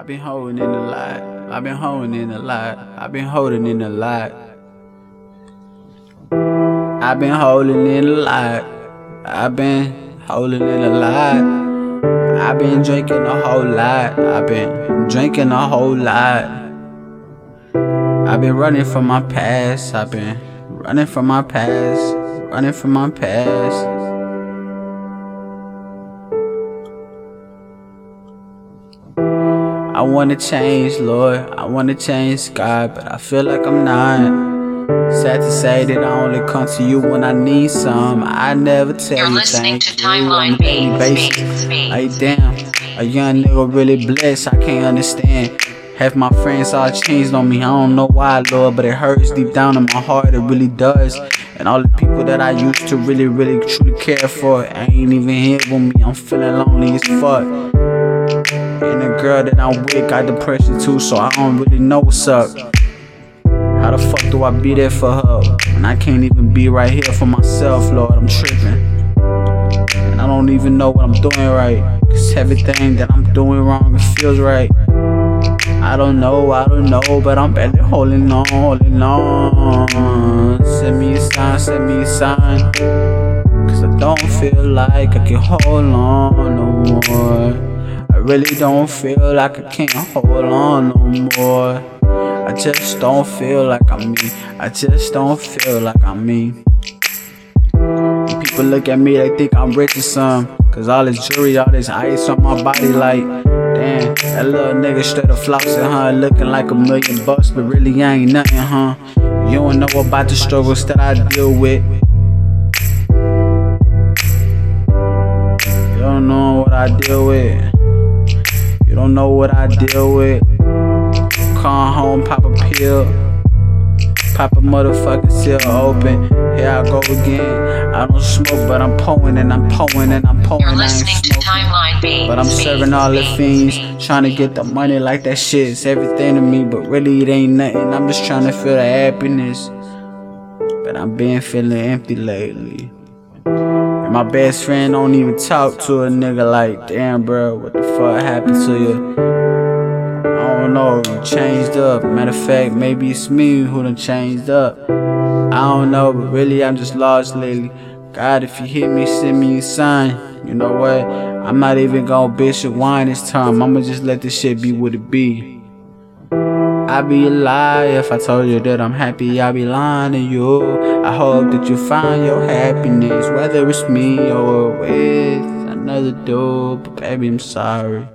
I've been holding in a lot. I've been holding in a lot. I've been holding in a lot. I've been holding in a lot. I've been holding in a lot. I've been drinking a whole lot. I've been drinking a whole lot. I've been running from my past. I've been running from my past. Running from my past. I wanna change, Lord. I wanna change, God, but I feel like I'm not. Sad to say that I only come to you when I need some. I never tell You're you listening to Timeline Beats, basis. Beats, Beats. Like damn, a young nigga really blessed. I can't understand. Half my friends all changed on me. I don't know why, Lord, but it hurts deep down in my heart. It really does. And all the people that I used to really, really, truly care for I ain't even here with me. I'm feeling lonely as fuck. And the girl that I'm with got depression too, so I don't really know what's up. How the fuck do I be there for her? And I can't even be right here for myself, Lord. I'm tripping. And I don't even know what I'm doing right. Cause everything that I'm doing wrong, it feels right. I don't know, I don't know, but I'm barely holding on, holding on. Send me a sign, send me a sign. Cause I don't feel like I can hold on no more. I really don't feel like I can't hold on no more. I just don't feel like I'm me. I just don't feel like I'm me. When people look at me, they think I'm rich or something. Cause all this jewelry, all this ice on my body, like, damn, that little nigga straight up flossing, huh? Looking like a million bucks, but really I ain't nothing, huh? You don't know about the struggles that I deal with. You don't know what I deal with. Don't know what I deal with. Come home, pop a pill. Pop a motherfucking seal open. Here I go again. I don't smoke, but I'm pulling and I'm pulling and I'm pulling. You're I ain't listening to smoking. Timeline Beats. But I'm serving all the fiends, trying to get the money like that shit, shit's everything to me. But really, it ain't nothing. I'm just trying to feel the happiness. But I've been feeling empty lately. And my best friend don't even talk to a nigga like, damn, bro, what the fuck happened to you? I don't know, you changed up. Matter of fact, maybe it's me who done changed up. I don't know, but really, I'm just lost lately. God, if you hit me, send me a sign. You know what? I'm not even gonna bitch or whine this time. I'ma just let this shit be what it be. I'd be a lie if I told you that I'm happy. I'd be lying to you. I hope that you find your happiness, whether it's me or with another dude. But baby, I'm sorry.